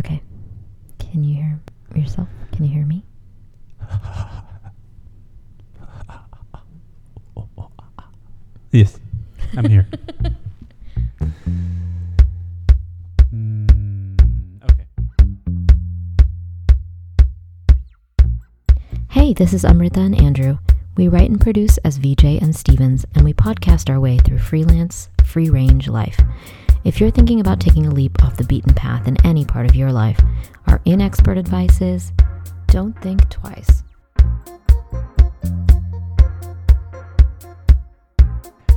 Okay. Can you hear yourself? Can you hear me? Yes, I'm here. Mm, okay. Hey, this is Amrita and Andrew. We write and produce as VJ and Stevens, and we podcast our way through freelance, free range life. If you're thinking about taking a leap off the beaten path in any part of your life, our inexpert advice is don't think twice.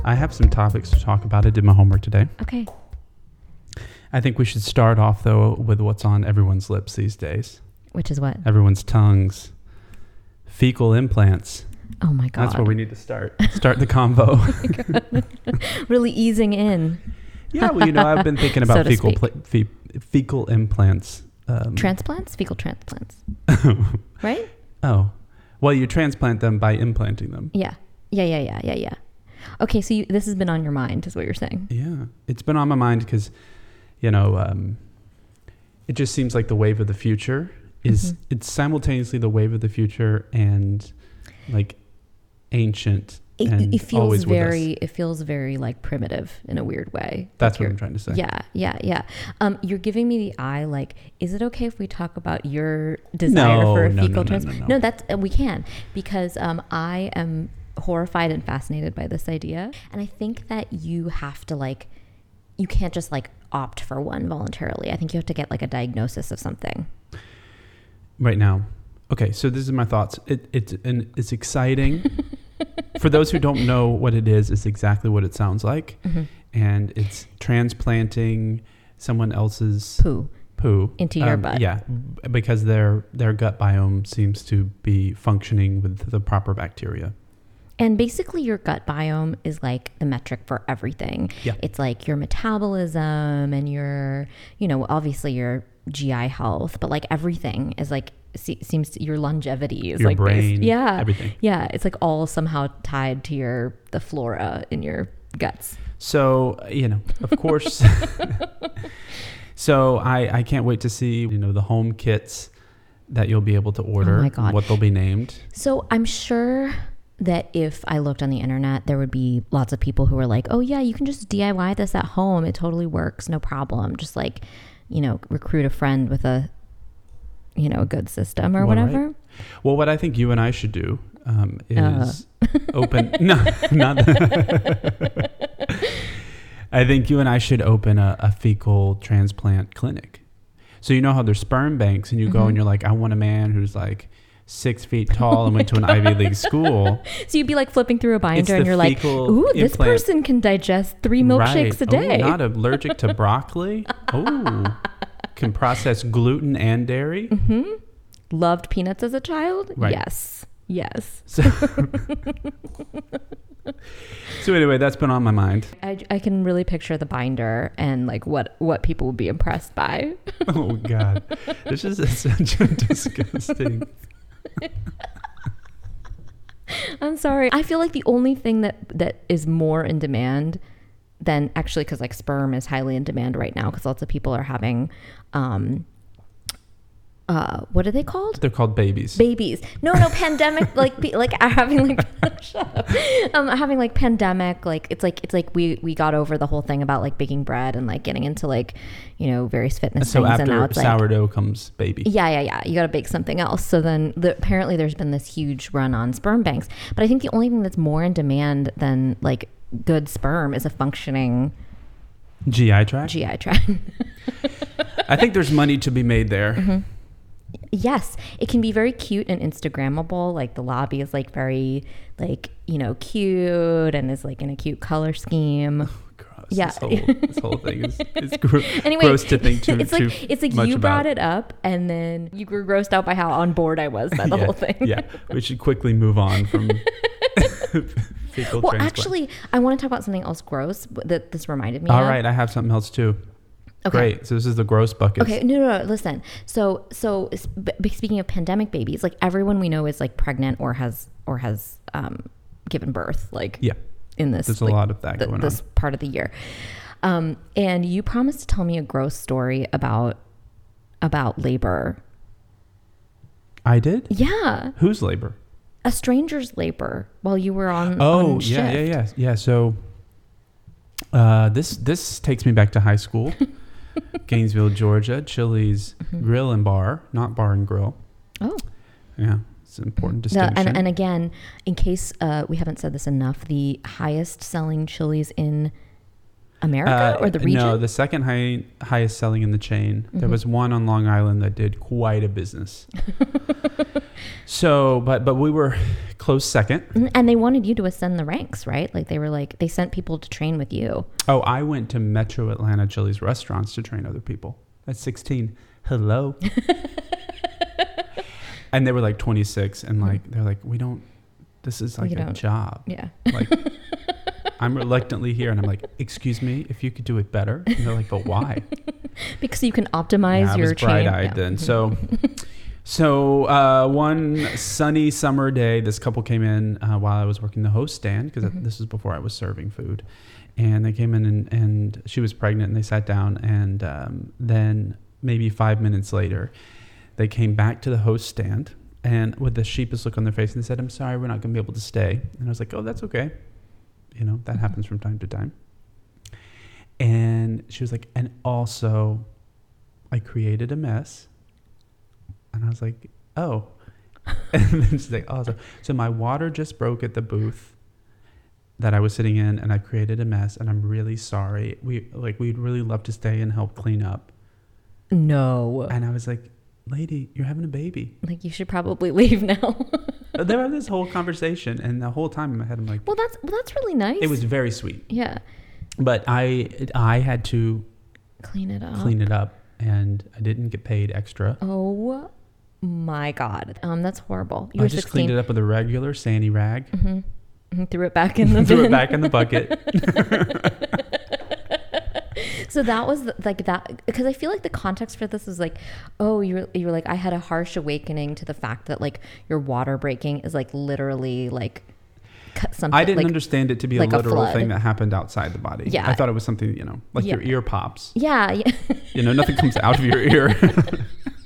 I have some topics to talk about. I did my homework today. Okay. I think we should start off though with what's on everyone's lips these days, Which is what? everyone's tongues. Fecal implants. Oh my god. That's where we need to start. Start the convo. Oh really easing in. Yeah, well, you know, I've been thinking about to fecal pla- fe- fecal implants. Um, Transplants? Fecal transplants. Right? oh, well, you transplant them by implanting them. Yeah. Yeah, yeah, yeah, yeah, yeah. Okay, so you, this has been on your mind, is what you're saying. Yeah, it's been on my mind because, you know, um, it just seems like the wave of the future is Mhm. it's simultaneously the wave of the future and like ancient It, it feels always with us. very it feels very like primitive in a weird way. That's Like what I'm trying to say. Yeah, yeah, yeah. Um, you're giving me the eye. Like, is it okay if we talk about your desire No, for a no, no, fecal no, trans? no, no. that's uh, we can because um, I am horrified and fascinated by this idea, and I think that you have to like, you can't just like opt for one voluntarily. I think you have to get like a diagnosis of something. Right now, okay. So this is my thoughts. It, it's and it's exciting. For those who don't know what it is, it's exactly what it sounds like, Mhm. and it's transplanting someone else's Poo. poo Into your Um, butt. Yeah, because their their gut biome seems to be functioning with the proper bacteria. And basically, your gut biome is like the metric for everything. Yeah. It's like your metabolism and your, you know, obviously your GI health, but like everything is like, se- seems to, your longevity is Your like, based- yeah. everything. Yeah. It's like all somehow tied to your, the flora in your guts. So you know, of course. so I I can't wait to see you know the home kits that you'll be able to order. Oh my God. What they'll be named. So I'm sure that if I looked on the internet, there would be lots of people who were like, oh, yeah, you can just DIY this at home. It totally works. No problem. Just like, you know, recruit a friend with a, you know, a good system or Well, right. whatever. Well, what I think you and I should do um, Uh. is open. No, not. I think you and I should open a, a fecal transplant clinic. So you know how there's sperm banks, and you go Mhm. and you're like, I want a man who's like six feet tall and went to an Ivy League school. So you'd be like flipping through a binder and you're like, ooh, this person can digest three milkshakes Right. a day. Oh, not allergic to broccoli. Oh, can process gluten and dairy. Mm-hmm. Loved peanuts as a child? Right. Yes. Yes. So, so anyway, that's been on my mind. I, I can really picture the binder and like what, what people would be impressed by. Oh God, this is such a disgusting. I'm sorry. I feel like the only thing that that is more in demand than actually because like sperm is highly in demand right now because lots of people are having um uh what are they called They're called babies. babies no no pandemic like like having like um having like pandemic like it's like it's like we we got over the whole thing about like baking bread and like getting into like you know various fitness so things and now after it's like sourdough comes baby. yeah, yeah, yeah. You got to bake something else. So then, the, apparently, there's been this huge run on sperm banks. But I think the only thing that's more in demand than like good sperm is a functioning GI tract. GI tract. I think there's money to be made there. Mm-hmm. yes, it can be very cute and Instagrammable. Like the lobby is like very like you know cute and is like in a cute color scheme. Gross. Yeah. This whole, this whole thing is, is gro- Anyway, gross to think too, it's too like it's like you brought it up, and then you were grossed out by how on board I was by the yeah, whole thing. yeah, we should quickly move on from fecal Well, transplant. actually, I want to talk about something else gross that this reminded me all of. right, I have something else too. Okay. Great. So this is the gross bucket. Okay, no, no, no, listen. So, so speaking of pandemic babies, like everyone we know is like pregnant or has or has um, given birth, like Yeah. in this There's a lot of that th- going this on. part of the year. Um, and you promised to tell me a gross story about about labor. I did. Yeah, Whose labor? A stranger's labor while you were on. Oh on yeah, yeah, yeah, yeah. So uh, this this takes me back to high school, Gainesville, Georgia. Chili's Mm-hmm. Grill and Bar, not Bar and Grill. Oh, Yeah, it's an important The- distinction. and, and again, in case uh, we haven't said this enough, the highest selling Chili's in America Uh, or the region. No, the second high, highest selling in the chain. There Mhm. was one on Long Island that did quite a business. so, but but we were close second. Mm, and they wanted you to ascend the ranks, right? Like they were like they sent people to train with you. Oh, I went to Metro Atlanta Chili's restaurants to train other people. At 16. Hello. and they were like 26 and like they're like we don't this is like a job. Yeah. Like I'm reluctantly here and I'm like, "Excuse me, if you could do it better." And they're like, "But why?" Because you can optimize Yeah, I your was chain. bright-eyed. Mm-hmm. then. So, so uh, one sunny summer day, this couple came in uh, while I was working the host stand because Mhm. this was before I was serving food, and they came in and, and she was pregnant and they sat down and um, then maybe five minutes later, they came back to the host stand and with the sheepish look on their face and they said, "I'm sorry, we're not going to be able to stay." And I was like, "Oh, that's okay." You know, that happens from time to time. And she was like, and also, I created a mess. And I was like, oh. And then she's like, oh, so, so my water just broke at the booth that I was sitting in, and I created a mess, and I'm really sorry. We like we'd really love to stay and help clean up. No. And I was like, lady, you're having a baby. Like you should probably leave now. There was this whole conversation, and the whole time in my head, I'm like, well, that's well, that's really nice. it was very sweet. yeah. But I I had to Clean it up. clean it up, and I didn't get paid extra. Oh my god. Um, that's horrible. You I just 16. cleaned it up with a regular sandy rag, hmm Threw it back in the threw bin. it back in the bucket. So that was the, like that because I feel like the context for this is like, oh, you were, you were like I had a harsh awakening to the fact that like your water breaking is like literally like something. I didn't like, understand it to be like a a literal flood. thing that happened outside the body. Yeah. I thought it was something, you know, like your ear pops. Yeah, yeah. You know, nothing comes out of your ear.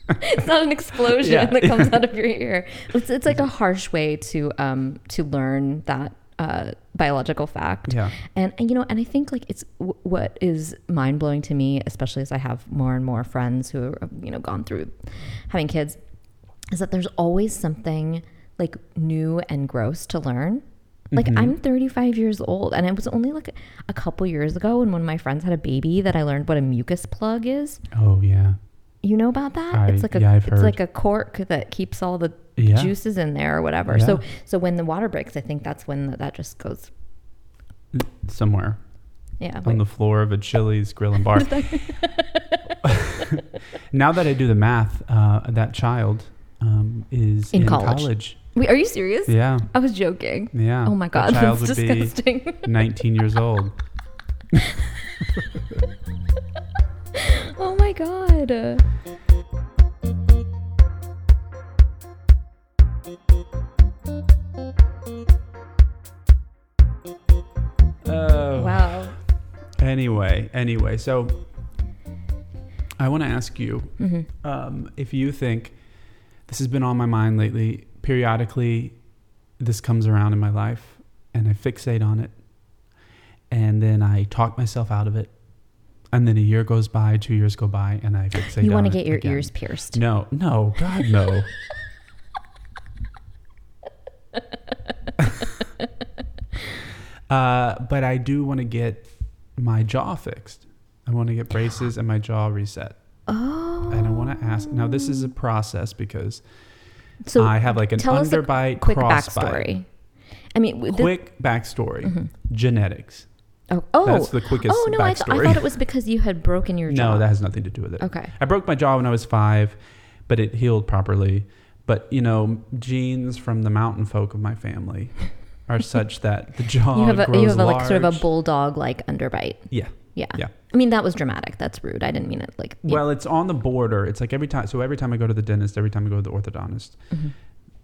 it's not an explosion Yeah. that comes out of your ear. It's, it's like a harsh way to um to learn that uh, biological fact. yeah. And, and you know, and I think like it's w- what is mind blowing to me, especially as I have more and more friends who have you know gone through having kids, is that there's always something like new and gross to learn. Like Mhm. I'm 35 years old, and it was only like a couple years ago when one of my friends had a baby that I learned what a mucus plug is. Oh, yeah. You know about that? I- it's like a yeah, I've it's heard. like a cork that keeps all the Yeah. juices in there or whatever. So Yeah. so when the water breaks, I think that's when that just goes. Somewhere Yeah. on the floor of a Chili's grill and bar. now that I do the math, uh, that child um, is In in, college. college. Wait, are you serious? Yeah. I was joking. Yeah. Oh my That god, child that's disgusting. 19 years old. My god. Oh. Wow. Anyway, anyway, so I want to ask you hmm um, if you think this has been on my mind lately. Periodically, this comes around in my life, and I fixate on it, and then I talk myself out of it, and then a year goes by, two years go by, and I fixate. You want to get your again. ears pierced. No, no, God, no. uh, but I do want to get my jaw fixed. I want to get braces and my jaw reset. Oh. And I want to ask. Now, this is a process because So I have like an underbite, quick crossbite. backstory. I mean, Quick backstory. Mhm. Genetics. Oh, oh, That's the quickest oh no! I, th- I thought it was because you had broken your jaw. No, that has nothing to do with it. okay. I broke my jaw when I was five, but it healed properly. But you know, genes from the mountain folk of my family are such that the jaw you have a grows you have a, like sort of a bulldog like underbite. Yeah. Yeah. Yeah. I mean, that was dramatic. That's rude. I didn't mean it like. Well, it's on the border. It's like every time. So every time I go to the dentist, every time I go to the orthodontist, Mhm.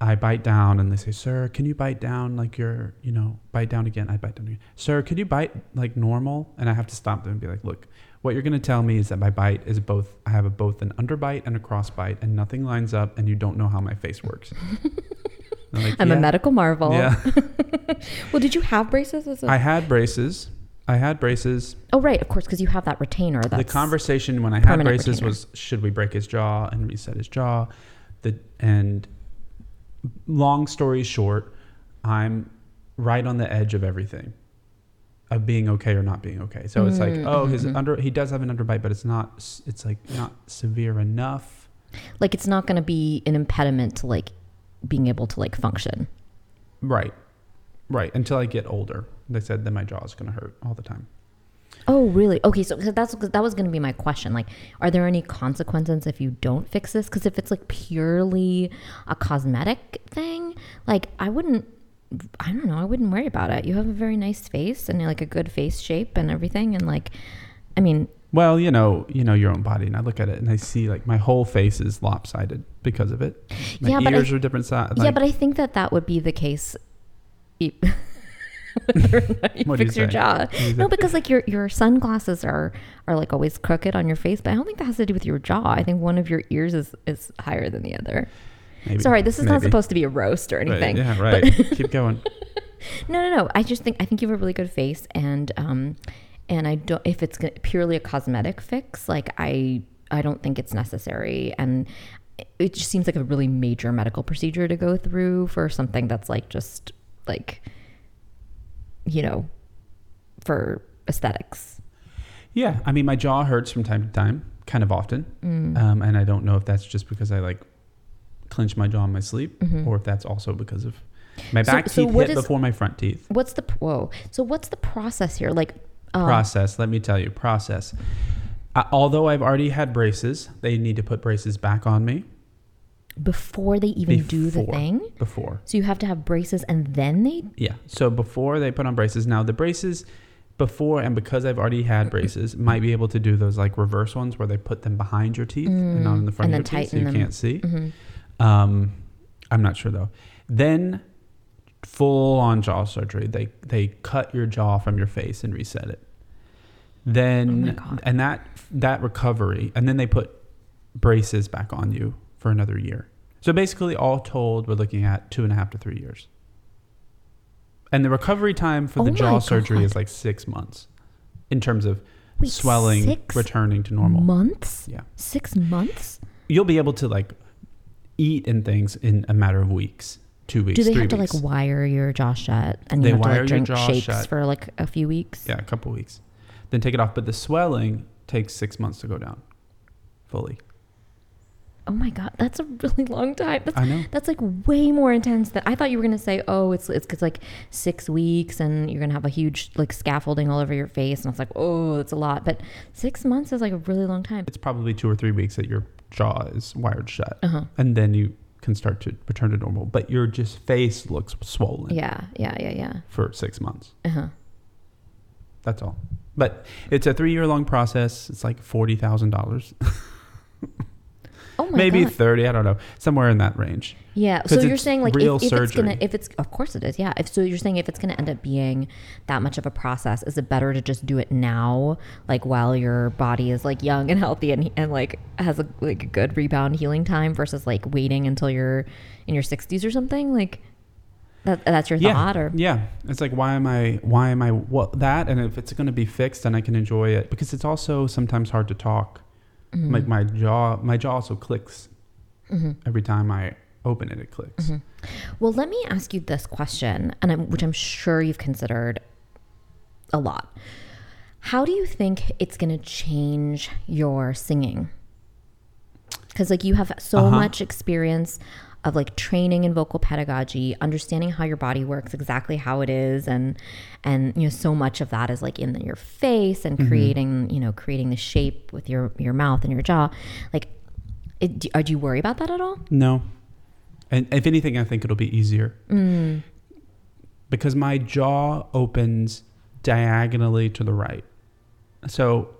I bite down, and they say, "Sir, can you bite down like you're, you know, bite down again?" I bite down again. Sir, could you bite like normal? And I have to stop them and be like, "Look, what you're going to tell me is that my bite is both I have a, both an underbite and a cross bite and nothing lines up and you don't know how my face works. I'm, like, I'm "Yeah." a medical marvel. Yeah. well, did you have braces? As a- I had braces. I had braces. oh, right, of course, because you have that retainer. That's the conversation when I had braces retainer. was should we break his jaw and reset his jaw? The and long story short, I'm right on the edge of everything. Of being okay or not being okay. So it's like, Mm, oh, his mhm. under he does have an underbite, but it's not it's like not severe enough. like it's not going to be an impediment to like being able to like function. Right. Right. Until I get older. They said that my jaw is gonna hurt all the time. Oh, really? Okay, so that's that was going to be my question. Like, are there any consequences if you don't fix this? Because if it's like purely a cosmetic thing, like I wouldn't. I don't know. I wouldn't worry about it. You have a very nice face and like a good face shape and everything, and like, I mean, Well, you know, you know your own body, and I look at it and I see like my whole face is lopsided because of it. My Yeah, but I- are different size. yeah, but I think that that would be the case. you What do you fix your jaw. No, because like your your sunglasses are are like always crooked on your face, but I don't think that has to do with your jaw. I think one of your ears is is higher than the other. Maybe. Sorry, this is not supposed to be a roast or anything. Yeah, right. Keep going. No, no, no. I just think I think you have a really good face, and um, and I don't. If it's purely a cosmetic fix, like I, I don't think it's necessary, and it just seems like a really major medical procedure to go through for something that's like just like, you know, for aesthetics. Yeah, I mean, my jaw hurts from time to time, kind of often, Mm. um, and I don't know if that's just because I like clench my jaw in my sleep, Mhm. or if that's also because of my back so teeth what hit is- before my front teeth. What's the whoa? So what's the process here? Like, um, process. Let me tell you, process. Uh, although I've already had braces, they need to put braces back on me before they even do the thing. before. So you have to have braces, and then they Yeah. So before they put on braces, now the braces before and because I've already had braces, might be able to do those like reverse ones where they put them behind your teeth and not in the front Mm, and of your teeth, so you them. can't see. Mhm. Um, I'm not sure though. Then full on jaw surgery. They they cut your jaw from your face and reset it. Then Oh and that that recovery, and then they put braces back on you for another year. So basically, all told, we're looking at two and a half to three years. And the recovery time for Oh the my jaw surgery God. is like six months, in terms of Wait, swelling returning to normal. months. Yeah. Six months. You'll be able to like eat and things in a matter of weeks, two weeks. Do they have to weeks. like wire your jaw shut and They you have to wire your like drink jaw shakes shut. for like a few weeks? Yeah, a couple weeks. Then take it off. But the swelling takes six months to go down fully. Oh my god, that's a really long time. That's I know. that's like way more intense than I thought you were gonna say. Oh, it's it's, it's like six weeks and you're gonna have a huge like scaffolding all over your face, and I was like, oh, it's a lot. But six months is like a really long time. It's probably two or three weeks that your jaw is wired shut. Uh huh. And then you can start to return to normal. But your just face looks swollen Yeah, yeah, yeah, yeah. for six months. Uh huh. That's all. But it's a three year long process. It's like $40,000. Oh my Maybe god. 30 I don't know. Somewhere in that range. Yeah. So you're saying like real if, if it's gonna surgery. if it's of course it is yeah. If so you're saying if it's gonna end up being that much of a process, is it better to just do it now, like while your body is like young and healthy and and like has a like a good rebound healing time versus like waiting until you're in your 60s or something like that that's your yeah. thought or Yeah. It's like, why am I, why am I, what, that? And if it's going to be fixed, then I can enjoy it because it's also sometimes hard to talk. Mhm. Like my jaw, my jaw also clicks Mhm. every time I open it, it clicks. Mhm. Well, let me ask you this question, and I'm, which I'm sure you've considered a lot. How do you think it's going to change your singing? Because like you have so Uh-huh. much experience of like training in vocal pedagogy, understanding how your body works, exactly how it is, and and you know so much of that is like in your face and creating you know creating the shape with your your mouth and your jaw. Like, it, do, are do you worry about that at all? No. And if anything, I think it'll be easier Mm. because my jaw opens diagonally to the right. So,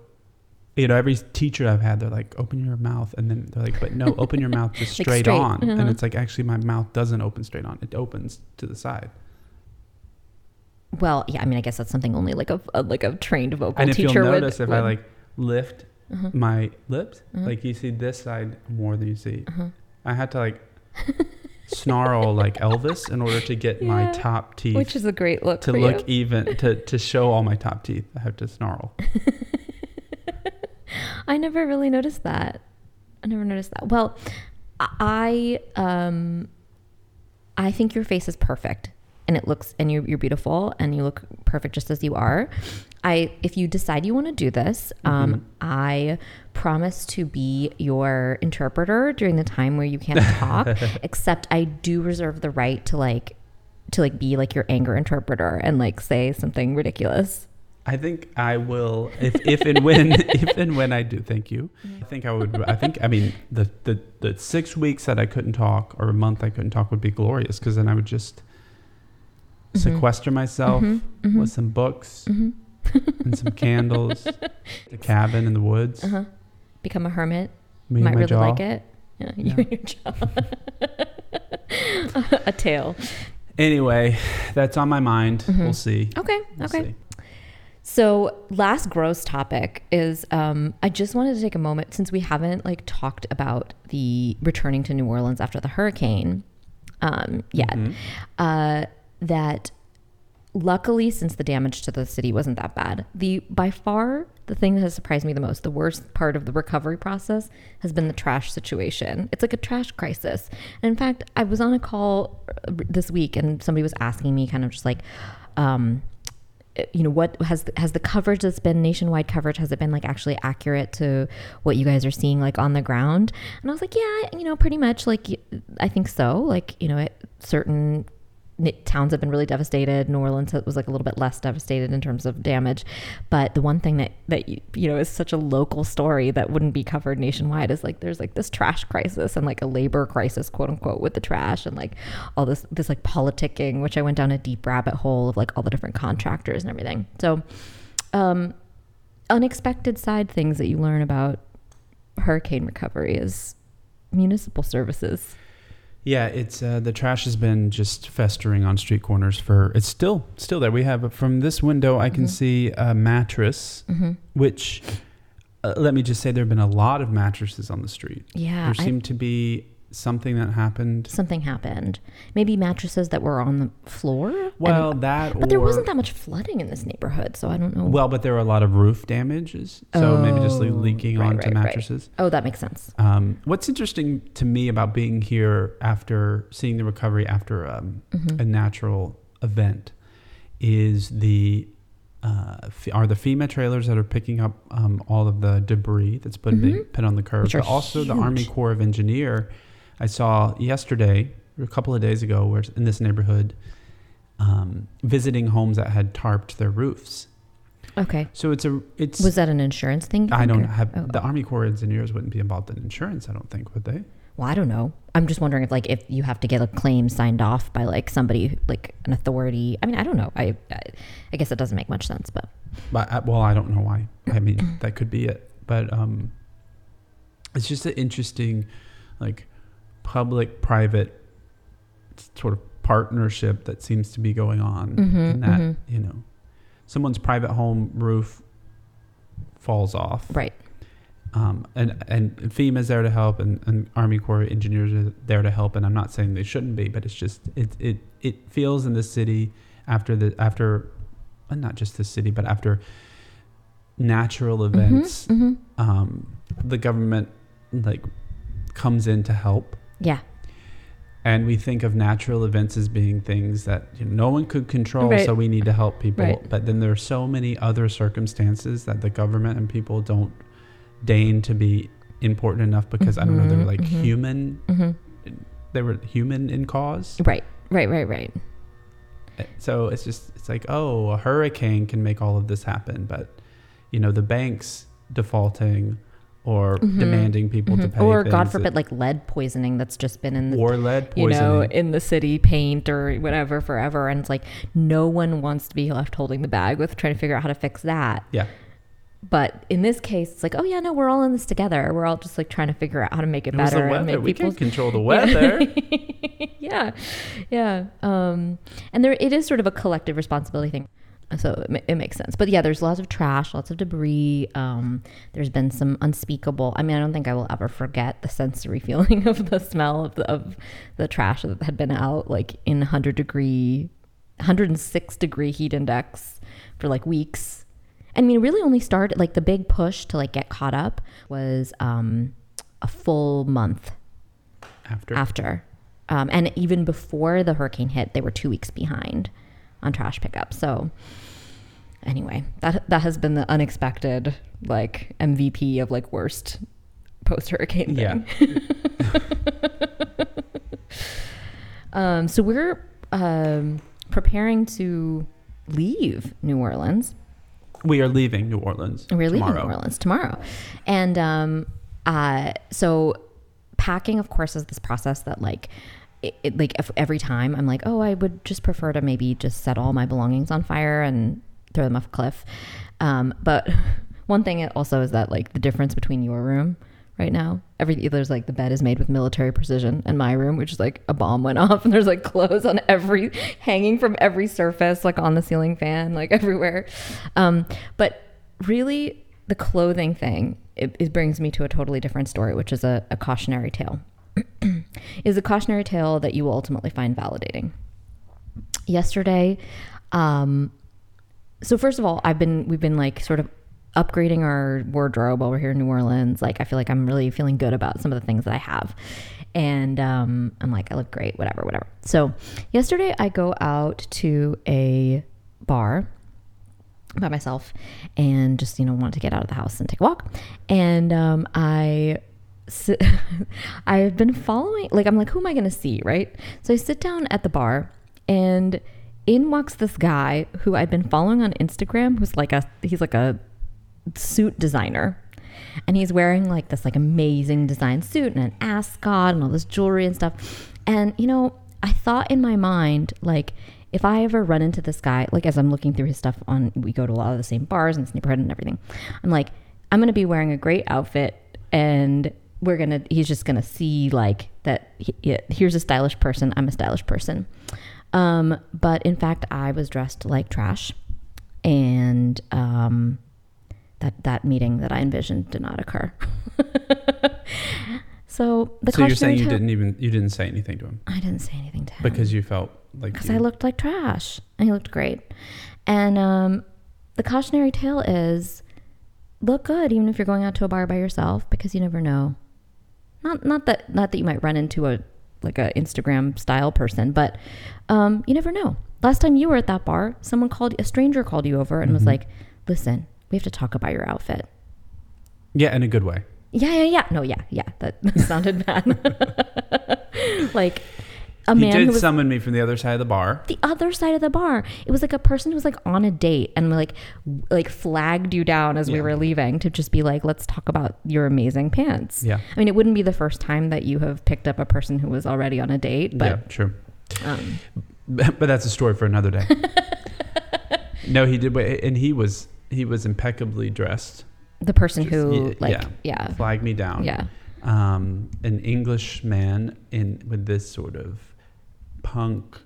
you know, every teacher I've had, they're like, open your mouth. And then they're like, but no, open your mouth just Like straight, straight, on. uh-huh. And it's like, actually, my mouth doesn't open straight on, it opens to the side. Well, yeah, I mean, I guess that's something only like a, a like a trained vocal and if teacher you'll would. notice, if would- I like lift Uh-huh. my lips. Uh-huh. Like you see this side more than you see. Uh-huh. I had to like snarl like Elvis in order to get my top teeth Which is a great look to look you. even to to show all my top teeth. I have to snarl. I never really noticed that. I never noticed that. Well, I um I think your face is perfect and it looks and you're, you're beautiful and you look perfect just as you are. I if you decide you want to do this, um Mhm. I promise to be your interpreter during the time where you can't talk, except I do reserve the right to like to like be like your anger interpreter and like say something ridiculous. I think I will if if and when if and when I do. Thank you. I think I would. I think I mean the the the six weeks that I couldn't talk or a month I couldn't talk would be glorious because then I would just Mhm. sequester myself Mhm, mhm, with some books mhm. and some candles, a cabin in the woods. Uh-huh. Become a hermit. Me Might really jaw. like it. Yeah, you Yeah. and your jaw. a tail. Anyway, that's on my mind. Mhm. We'll see. Okay. We'll okay. see. So last gross topic is um, I just wanted to take a moment since we haven't like talked about the returning to New Orleans after the hurricane um, yet. Mhm. Uh, that luckily since the damage to the city wasn't that bad the by far the thing that has surprised me the most the worst part of the recovery process has been the trash situation it's like a trash crisis and in fact i was on a call uh, this week and somebody was asking me kind of just like um you know what has has the coverage that's been nationwide coverage has it been like actually accurate to what you guys are seeing like on the ground? And i was like yeah you know pretty much like i think so. Like you know it, certain towns have been really devastated. New orleans was like a little bit less devastated in terms of damage. But the one thing that that you, know is such a local story that wouldn't be covered nationwide is like there's like this trash crisis and like a labor crisis quote unquote with the trash and like all this this like politicking which i went down a deep rabbit hole of like all the different contractors and everything. So um unexpected side things that you learn about hurricane recovery is municipal services Yeah, it's uh, the trash has been just festering on street corners for. It's still still there. We have from this window I can Mhm. see a mattress, mm-hmm. which uh, let me just say there have been a lot of mattresses on the street. yeah there I- to be something that happened. something happened maybe mattresses that were on the floor and- Well, that but there wasn't that much flooding in this neighborhood so i don't know Well, but there were a lot of roof damages, so maybe just le- Oh, leaking right, onto right, right. mattresses. oh that makes sense Um, what's interesting to me about being here after seeing the recovery after um, Mhm. a natural event is the uh, are the FEMA trailers that are picking up um, all of the debris that's put being Mhm. put on the curb, but also the Army. Corps of Engineer. I saw yesterday, a couple of days ago, where in this neighborhood, um, visiting homes that had tarped their roofs. okay So it's a it's. was that an insurance thing I don't or- have oh, the Army Corps of Engineers wouldn't be involved in insurance. I don't think would they? Well, I don't know. I'm just wondering if like if you have to get a claim signed off by like somebody like an authority. I mean, I don't know. I I, I guess it doesn't make much sense, but But I, well, I don't know why. I mean, that could be it. But um, it's just an interesting, like, public-private sort of partnership that seems to be going on. Mhm, in that mhm. you know, someone's private home roof falls off, right. um, and and is there to help, and, and Army Corps engineers are there to help. And I'm not saying they shouldn't be, but it's just it it it feels in the city after the after, uh, not just the city, but after natural Mhm, events, mhm. um, the government like comes in to help. Yeah. And we think of natural events as being things that you know, no one could control, Right. so we need to help people. Right. But then there are so many other circumstances that the government and people don't deign to be important enough because I don't know, they're Mhm, like mhm. human, hmm they were human in cause. Right. Right. Right. Right. So it's just, it's like, oh, a hurricane can make all of this happen. But, you know, the banks defaulting or Mhm. demanding people to Mhm. pay. Or God forbid, that- like lead poisoning that's just been in the or lead poisoning, you know, in the city, paint or whatever forever. And it's like no one wants to be left holding the bag with trying to figure out how to fix that. yeah. But in this case, it's like, oh yeah, no, we're all in this together. We're all just like trying to figure out how to make it It better and make We people can't control the weather. yeah, yeah. Um, and there, it is sort of a collective responsibility thing. So it, it makes sense. But yeah, there's lots of trash, lots of debris. Um, there's been some unspeakable. I mean, I don't think I will ever forget the sensory feeling of the smell of the, of the trash that had been out like in 100 degree, 106 degree heat index for like weeks. I mean, it really only started like the big push to like get caught up was um, a full month After. after. Um, and even before the hurricane hit, they were two weeks behind on trash pickup. So anyway, that that has been the unexpected like MVP of like worst post hurricane Yeah. thing. um, so we're um, preparing to leave New Orleans. We are leaving New Orleans. We're leaving tomorrow. New Orleans tomorrow. And um, uh, so packing, of course, is this process that like, it, it, like if, every time I'm like, oh, I would just prefer to maybe just set all my belongings on fire and throw them off a cliff. Um, but one thing also is that like the difference between your room right now, every there's like the bed is made with military precision, and my room, which is like a bomb went off, and there's like clothes on every hanging from every surface, like on the ceiling fan, like everywhere. Um, but really, the clothing thing it, it brings me to a totally different story, which is a, a cautionary tale. is a cautionary tale that you will ultimately find validating. Yesterday, um, so first of all, I've been we've been like sort of upgrading our wardrobe while we're here in New Orleans. Like I feel like I'm really feeling good about some of the things that I have. And um, I'm like, I look great, whatever, whatever. So yesterday I go out to a bar by myself and just, you know, wanted to get out of the house and take a walk. And um, I sit, I've been following, like, I'm like, who am I going to see, right? So I sit down at the bar and in walks this guy who I've been following on Instagram who's like a, he's like a suit designer. And he's wearing like this like amazing design suit and an ascot and all this jewelry and stuff. And you know i thought in my mind like if i ever run into this guy like as i'm looking through his stuff on we go to a lot of the same bars in this neighborhood and everything i'm like i'm gonna be wearing a great outfit and we're gonna he's just gonna see like that he, here's a stylish person i'm a stylish person um, but in fact i was dressed like trash and um, that that meeting that I envisioned did not occur. so the So you're saying you didn't even you didn't say anything to him I didn't say anything to him because you felt like because I looked like trash and he looked great. And um, the cautionary tale is look good even if you're going out to a bar by yourself because you never know. Not not that not that you might run into a like a Instagram style person, but um, you never know. Last time you were at that bar, someone called a stranger called you over and was Mhm. like, "Listen, we have to talk about your outfit." yeah in a good way. Yeah, yeah, yeah. No, yeah, yeah. That sounded bad. like a he man did who was summon me from the other side of the bar. the other side of the bar. It was like a person who was like on a date and like w- like flagged you down as we Yeah. were leaving to just be like, let's talk about your amazing pants. Yeah. I mean, it wouldn't be the first time that you have picked up a person who was already on a date, yeah, but true. um, But that's a story for another day. no, he did, wait, and he was he was impeccably dressed. the person Just- who yeah, like yeah. yeah Flagged me down. yeah um, an English man in with this sort of punk,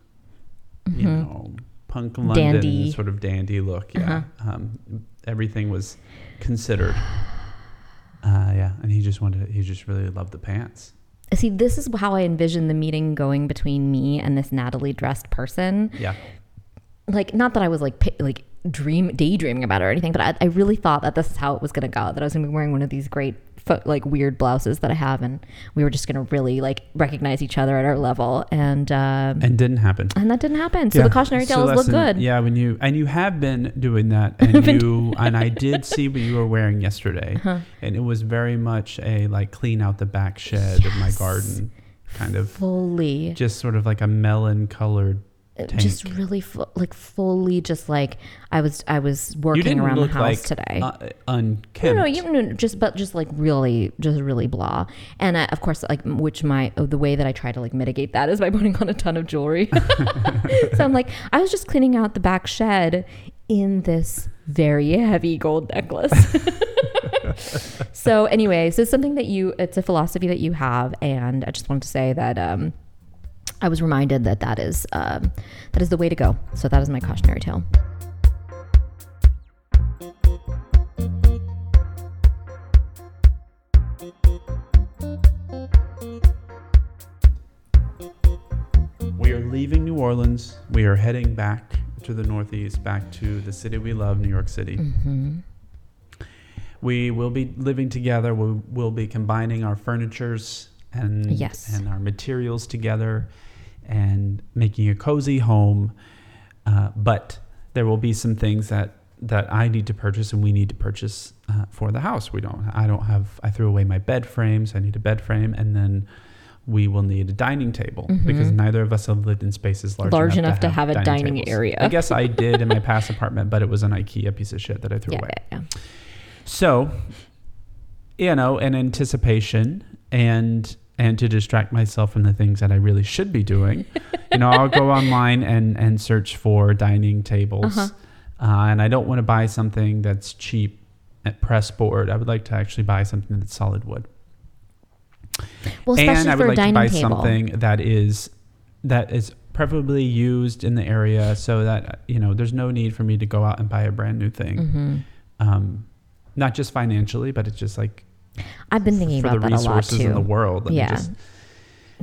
you Mhm. know, punk London Dandy. sort of dandy look. Yeah, Uh-huh. um, everything was considered. Uh, yeah, and he just wanted. He just really loved the pants. See, this is how I envision the meeting going between me and this Natalie dressed person. Yeah, like not that I was like like dream daydreaming about it or anything, but I, I really thought that this is how it was gonna go. That I was gonna be wearing one of these great like weird blouses that I have, and we were just gonna really like recognize each other at our level, and um, and didn't happen. and that didn't happen. So Yeah. the cautionary So tales look good. Yeah, when you and you have been doing that, and you and I did see what you were wearing yesterday, Uh-huh. and it was very much a like clean out the back shed of my garden kind of Fully, just sort of like a melon colored. Uh, just really fu- like fully, just like I was I was working around the house like today. uh, No, unkempt. no, you no, no, just but just like really, just really blah. And uh, of course, like which my oh, the way that I try to like mitigate that is by putting on a ton of jewelry. so I'm like, I was just cleaning out the back shed in this very heavy gold necklace. so anyway, so it's something that you, it's a philosophy that you have, and I just wanted to say that um, I was reminded that that is um, that is the way to go. So that is my cautionary tale. We are leaving New Orleans. We are heading back to the Northeast, back to the city we love, New York City. Mm-hmm. We will be living together. We will be combining our furnitures and yes. and our materials together and making a cozy home. Uh, but there will be some things that that I need to purchase and we need to purchase uh, for the house. We don't. I don't have. I threw away my bed frames. I need a bed frame, and then we will need a dining table because Mhm. neither of us have lived in spaces large, Large enough to have a dining tables. area. I guess I did in my past apartment, but it was an IKEA piece of shit that I threw Yeah, away. yeah, So, you know, in anticipation and and to distract myself from the things that I really should be doing, you know, I'll go online and and search for dining tables. Uh-huh. Uh, and I don't want to buy something that's cheap at press board. I would like to actually buy something that's solid wood. Well, especially and I for would a like to dining buy table. something that is that is preferably used in the area so that you know there's no need for me to go out and buy a brand new thing. hmm Um, not just financially, but it's just like I've been thinking about that a lot resources in the too. world. Yeah. just-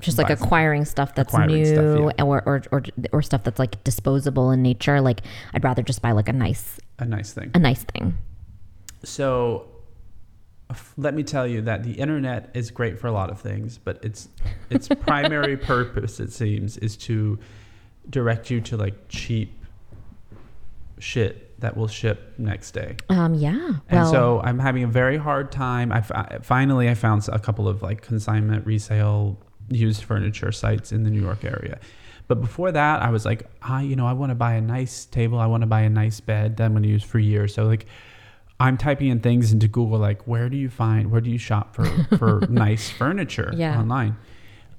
Just like acquiring stuff that's acquiring new stuff, or, or, or or stuff that's like disposable in nature. Like I'd rather just buy like a nice a nice thing. a nice thing. So let me tell you that the internet is great for a lot of things, but its its primary purpose, it seems, is to direct you to like cheap shit that will ship next day. Um, yeah. And Well, so I'm having a very hard time. I finally I found a couple of like consignment resale used furniture sites in the New York area. But before that, I was like, ah, you know, I want to buy a nice table. I want to buy a nice bed that I'm going to use for years. So like, I'm typing in things into Google like, where do you find, where do you shop for for nice furniture Yeah. online?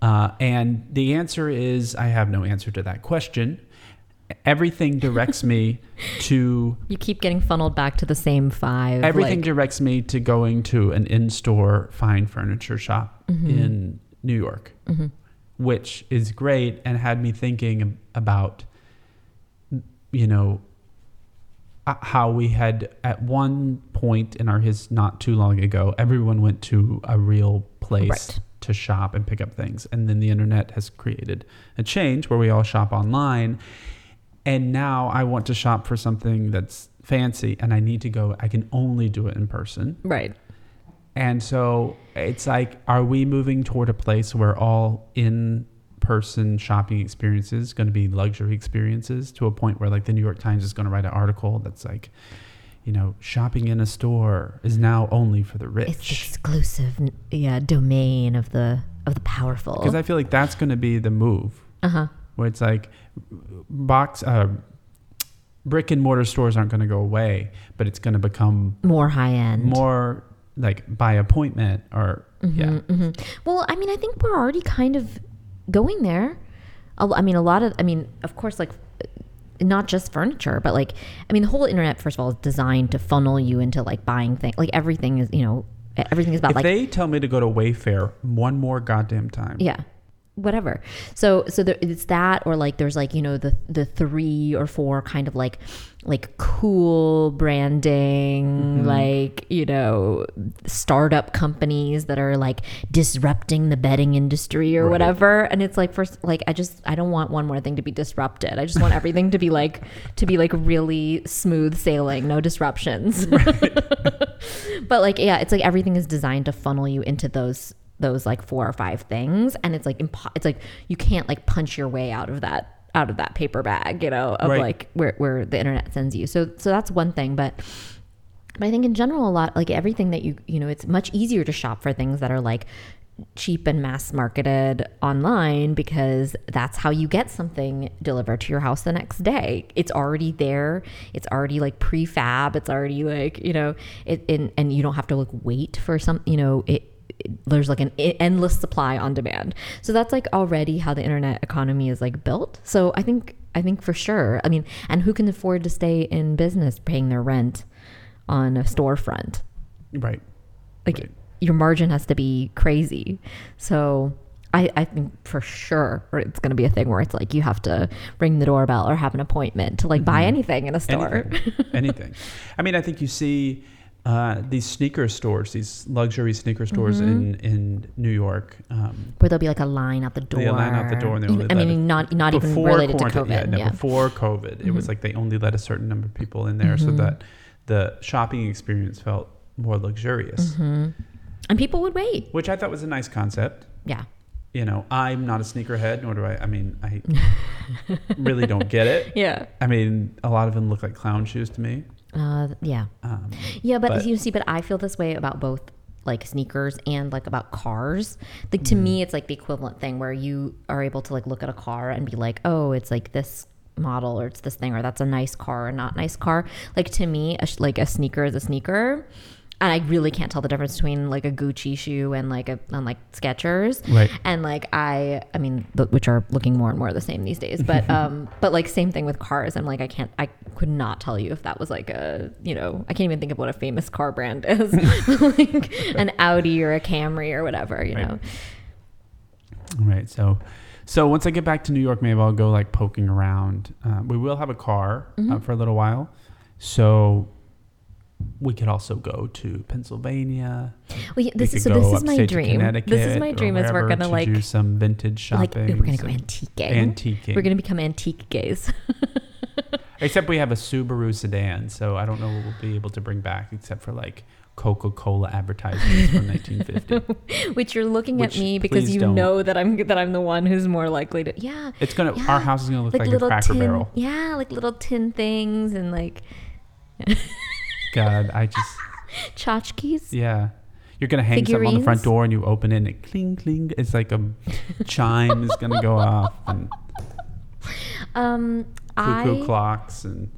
Uh, and the answer is, I have no answer to that question. Everything directs me to you keep getting funneled back to the same five. Everything like- directs me to going to an in-store fine furniture shop Mm-hmm. in New York, which is great and had me thinking about, you know, how we had at one point in our his not too long ago, everyone went to a real place Right. to shop and pick up things, and then the internet has created a change where we all shop online, and now I want to shop for something that's fancy, and I need to go. I can only do it in person. right. And so it's like, are we moving toward a place where all in person shopping experiences going to be luxury experiences to a point where like the New York Times is going to write an article that's like, you know, shopping in a store is now only for the rich. It's exclusive, yeah, domain of the of the powerful. Because I feel like that's going to be the move uh huh. where it's like box, uh, brick and mortar stores aren't going to go away, but it's going to become More high end. more like by appointment or yeah. hmm Well, I mean, I think we're already kind of going there. I mean, a lot of, I mean, of course, like not just furniture, but like, I mean, the whole internet, first of all, is designed to funnel you into like buying things. Like everything is, you know, everything is about If like, they tell me to go to Wayfair one more goddamn time, yeah, whatever. So, so there, it's that, or like there's like, you know, the, the three or four kind of like, like cool branding, mm-hmm. like, you know, startup companies that are like disrupting the bedding industry or Right. whatever. And it's like, first, like, I just, I don't want one more thing to be disrupted. I just want everything to be like, to be like really smooth sailing, no disruptions. but like, yeah, it's like everything is designed to funnel you into those, those like four or five things. And it's like, impo- it's like, you can't like punch your way out of that out of that paper bag, you know, of Right. like where, where the internet sends you. So so that's one thing. But but I think in general a lot like everything that you you know, it's much easier to shop for things that are like cheap and mass marketed online because that's how you get something delivered to your house the next day. It's already there. It's already like prefab. It's already like, you know, it and, and you don't have to like wait for some, you know, it it- there's like an endless supply on demand. So that's like already how the internet economy is like built. So I think I think for sure. I mean, and who can afford to stay in business paying their rent on a storefront? right. Like Right. your margin has to be crazy. So I, I think for sure it's going to be a thing where it's like you have to ring the doorbell or have an appointment to like buy mm-hmm. anything in a store. Anything. anything. I mean, I think you see uh, these sneaker stores, these luxury sneaker stores Mm-hmm. in in New York. Um, Where there'll be like a line out the door. Line out the door and they Even- only I mean, not not even before related to COVID. Yeah, Yeah, no, before COVID, it was Mhm. like they only let a certain number of people in there, so Mhm. that the shopping experience felt more luxurious, hmm And people would wait. which I thought was a nice concept. Yeah. You know, I'm not a sneakerhead, nor do I. I mean, I really don't get it. Yeah. I mean, a lot of them look like clown shoes to me. Uh, yeah. Um, Yeah, but, But- you see, but I feel this way about both like sneakers and like about cars. Like to Mm. me, it's like the equivalent thing where you are able to like look at a car and be like, oh, it's like this model or it's this thing or that's a nice car or not nice car. Like to me, a, sh- like a sneaker is a sneaker. And I really can't tell the difference between like a Gucci shoe and like a and like Skechers. Right. And like I, I mean, th- which are looking more and more the same these days. But um, but like same thing with cars. I'm like I can't, I could not tell you if that was like a, you know, I can't even think of what a famous car brand is, like an Audi or a Camry or whatever. You Right. know. Right. So, so once I get back to New York, maybe I'll go like poking around. Uh, we will have a car uh, Mhm. for a little while, so we could also go to Pennsylvania. Well, yeah, We this could is so. go This is my dream. This is my dream. Is we're gonna like do some vintage like shopping. we're gonna go antiquing. antiquing. We're gonna become antique gays. Except we have a Subaru sedan, so I don't know what we'll be able to bring back, except for like Coca-Cola advertisements from 1950. Which you're looking Which, at me because you don't. know that I'm that I'm the one who's more likely to. Yeah. It's gonna. Yeah. Our house is gonna look like, a little Cracker tin, Barrel. Yeah, like little tin things and like God, I just. tchotchkes. Yeah. You're gonna hang something on the front door and you open it and it cling cling. It's like a chime is gonna go off and Um, cuckoo I clocks and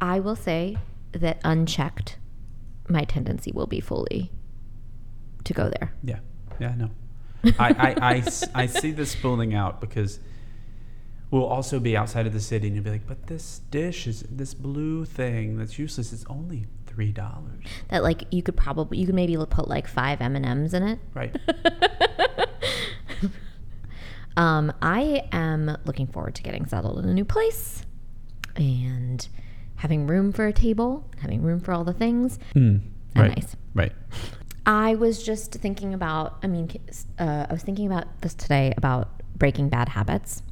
I will say that unchecked, my tendency will be fully to go there. yeah, yeah, no. I see this spooling out because we'll also be outside of the city and you'll be like, but this dish is this blue thing that's useless. It's only three dollars, That like you could probably you could maybe put like five M and M's in it. right? Um, I am looking forward to getting settled in a new place and having room for a table, having room for all the things. Mm, right, nice. right. I was just thinking about. I mean, uh, I was thinking about this today about breaking bad habits,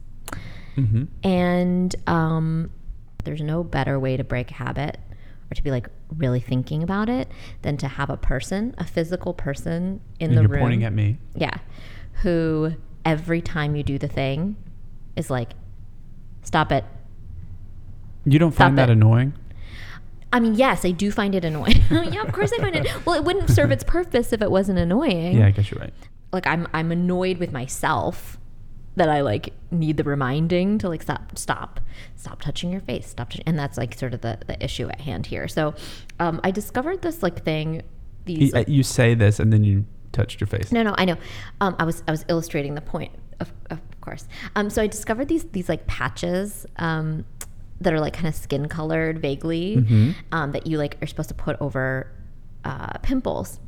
Mm-hmm. and um, there's no better way to break a habit or to be like really thinking about it than to have a person, a physical person in And the you're room. pointing at me. Yeah. Who every time you do the thing is like, stop it. You don't Stop find that it. annoying? I mean, yes, I do find it annoying. yeah, of course I find it. Well, it wouldn't serve its purpose if it wasn't annoying. Yeah, I guess you're right. Like I'm I'm annoyed with myself that I like need the reminding to like stop stop stop touching your face stop touch- and that's like sort of the the issue at hand here. So, um, I discovered this like thing these You, you say this and then you touched your face. No, no, I know. Um, I was I was illustrating the point, of, of course. Um, so I discovered these these like patches um, that are like kind of skin colored vaguely Mhm. um, that you like are supposed to put over uh, pimples.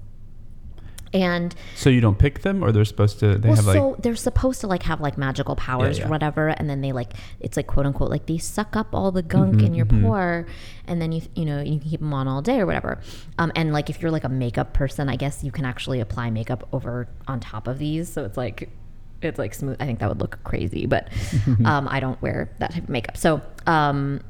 And So you don't pick them, or they're supposed to? They well, have like so they're supposed to like have like magical powers yeah. or whatever, and then they like it's like quote unquote like they suck up all the gunk Mhm, in your mhm. pore, and then you you know you can keep them on all day or whatever. Um, and like if you're like a makeup person, I guess you can actually apply makeup over on top of these, so it's like it's like smooth. I think that would look crazy, but um, I don't wear that type of makeup. So um,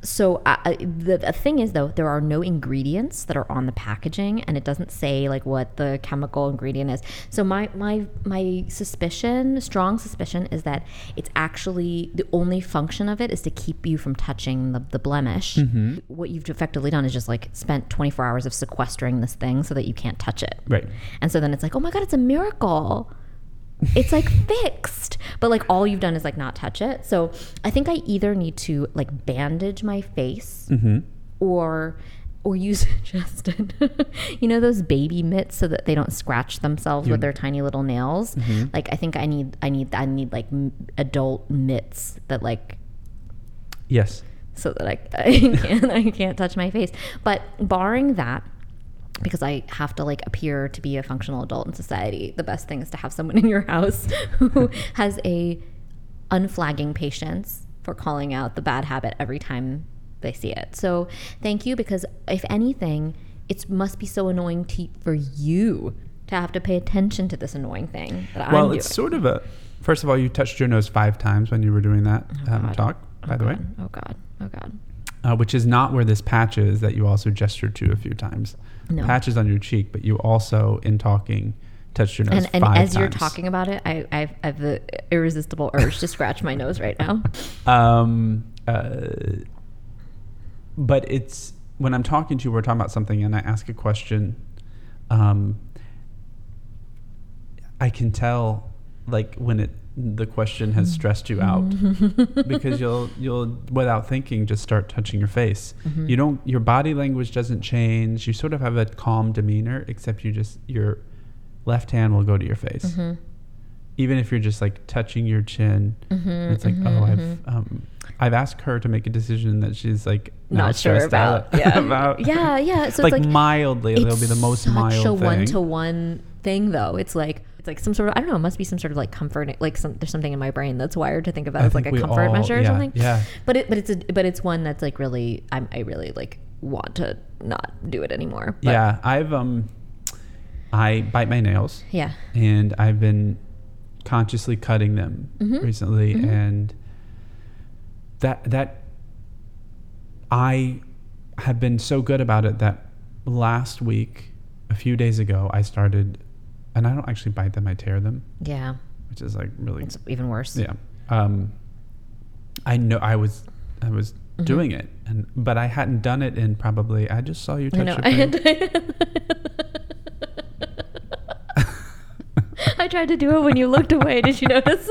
so I, the, the thing is though there are no ingredients that are on the packaging and it doesn't say like what the chemical ingredient is so my my my suspicion strong suspicion is that it's actually the only function of it is to keep you from touching the, the blemish Mhm. what you've effectively done is just like spent 24 hours of sequestering this thing so that you can't touch it right. and so then it's like, oh my God, it's a miracle. It's like fixed. But like all you've done is like not touch it. So I think I either need to like bandage my face Mm-hmm. or or use Justin. you know those baby mitts so that they don't scratch themselves with their tiny little nails. Mhm. Like I think I need I need I need like adult mitts that like Yes. so that I, I can't I can't touch my face. But barring that, because I have to like appear to be a functional adult in society, the best thing is to have someone in your house who has a unflagging patience for calling out the bad habit every time they see it. So thank you because if anything, it must be so annoying to, for you to have to pay attention to this annoying thing that well, I'm it's sort of a. First of all, you touched your nose five times when you were doing that Oh, um, talk. By oh the way, Oh God. Oh God. uh, which is not where this patch is that you also gestured to a few times. No. Patch is on your cheek, but you also, in talking, touched your nose and and as you're talking about it, I I've, I have the irresistible urge to scratch my nose right now. Um, uh, but it's when I'm talking to you, we're talking about something, and I ask a question. Um, I can tell, like when it the question has stressed you out, because you'll you'll without thinking just start touching your face. Mm-hmm. You don't. Your body language doesn't change. You sort of have a calm demeanor, except you just your left hand will go to your face. Mm-hmm. Even if you're just like touching your chin, Mhm, it's like, oh, I've mhm. um, I've asked her to make a decision that she's like not sure about. out Yeah. about. yeah, yeah. So like, it's like mildly, it'll be the most such mild a one to one thing, though. It's like like some sort of I don't know. It must be some sort of like comfort. Like some there's something in my brain that's wired to think of that I as like a comfort all- measure or yeah, something. Yeah, But it but it's a but it's one that's like really I'm, I really like want to not do it anymore. But yeah. I've um, I bite my nails, yeah. and I've been consciously cutting them Mhm. recently, Mhm. and that that I have been so good about it that last week, a few days ago, I started, and I don't actually bite them; I tear them, Yeah. which is like really It's even worse. Yeah. Um, I know I was I was Mhm. doing it, and but I hadn't done it in probably. I just saw you I touch know. your I, had I tried to do it when you looked away. Did you notice?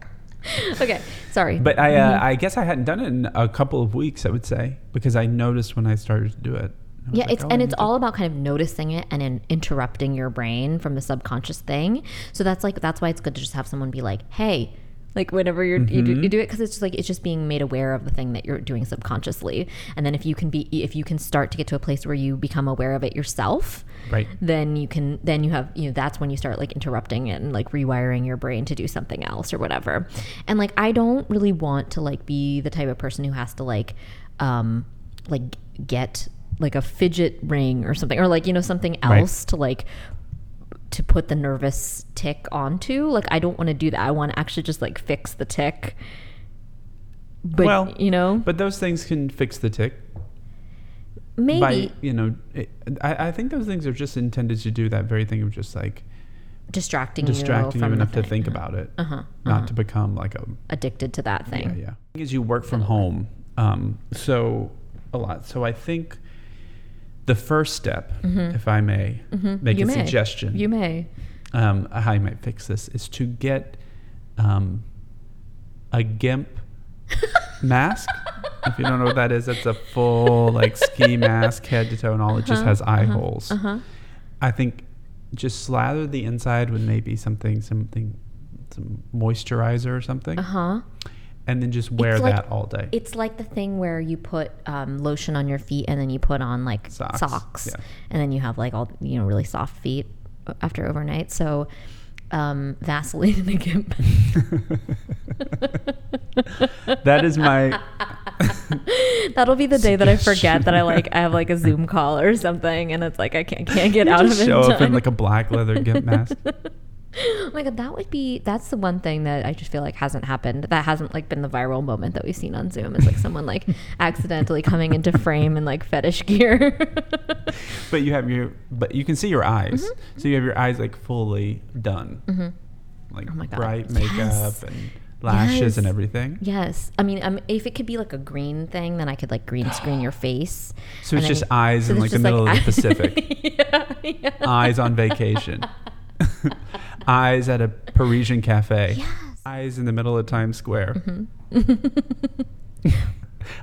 okay, sorry. But I uh, Mhm. I guess I hadn't done it in a couple of weeks. I would say because I noticed when I started to do it. Yeah, like, it's "Oh, and it's need to-" all about kind of noticing it and in interrupting your brain from the subconscious thing. So that's like that's why it's good to just have someone be like, "Hey," like whenever you're, you do, you do it because it's just like it's just being made aware of the thing that you're doing subconsciously. And then if you can be if you can start to get to a place where you become aware of it yourself, right. then you can then you have you know that's when you start like interrupting it and like rewiring your brain to do something else or whatever and like i don't really want to like be the type of person who has to like um like get like a fidget ring or something or like you know something Right. else to like to put the nervous tic onto like i don't want to do that i want to actually just like fix the tic but Well, you know But those things can fix the tic maybe by you know. It, I, I think those things are just intended to do that very thing of just like distracting, distracting you, you enough to think about it, uh-huh, not uh-huh. to become like a addicted to that thing Yeah, yeah. Is, you work from home, um, so a lot. So I think the first step, Mhm. if I may Mhm. make You a may. suggestion, You may. um, how you might fix this is to get um, a GIMP mask. if you don't know what that is, it's a full like ski mask, head to toe, and all. It just Uh-huh, has eye uh-huh, holes. Uh-huh. I think just slather the inside with maybe something, something, some moisturizer or something, Uh-huh. And then just wear like- that all day. It's like the thing where you put um, lotion on your feet and then you put on like Socks, socks, yeah. and then you have like all you know really soft feet after overnight. So um, Vaseline and a gimp. that is my That'll be the day that I forget that I like I have like a Zoom call or something, and it's like I can't can't get You out of it. show up in like a black leather gimp mask. Oh my god, that would be that's the one thing that I just feel like hasn't happened. That hasn't like been the viral moment that we've seen on Zoom. Is like someone like accidentally coming into frame in like fetish gear. But you have your, but you can see your eyes. Mm-hmm. So you have your eyes like fully done, Mhm. like Oh my God. bright makeup Yes. and lashes Yes. and everything. Yes, I mean, um, if it could be like a green thing, then I could like green screen your face. So it's just you- eyes so in like the middle of the Pacific. yeah, yeah. eyes on vacation. Eyes at a Parisian cafe. Yes. Eyes in the middle of Times Square. Mhm.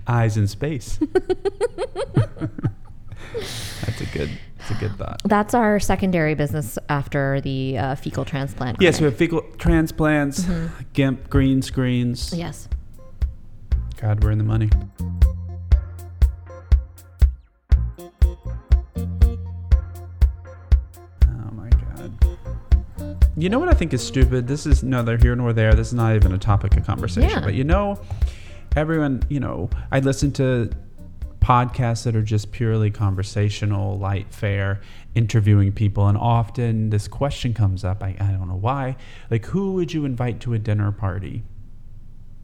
Eyes in space. that's a good. That's a good thought. That's our secondary business after the uh, fecal transplant. Yes, we have fecal transplants, Mhm. GIMP, green screens. Yes. God, we're in the money. You know what I think is stupid? This is neither here nor there. This is not even a topic of conversation. Yeah. But you know, everyone, you know, I listen to podcasts that are just purely conversational, light, fare, interviewing people. And often this question comes up. I, I don't know why. Like, who would you invite to a dinner party?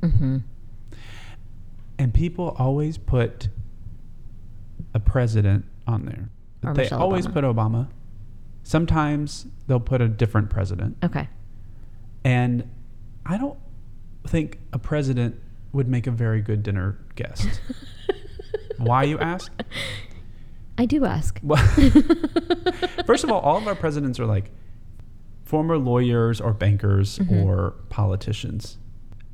Mm-hmm. And people always put a president on there. Or they Michelle always Obama. put Obama. Sometimes they'll put a different president. Okay. And I don't think a president would make a very good dinner guest. Why, you ask? I do ask. Well, first of all, all of our presidents are like former lawyers or bankers Mm-hmm. or politicians.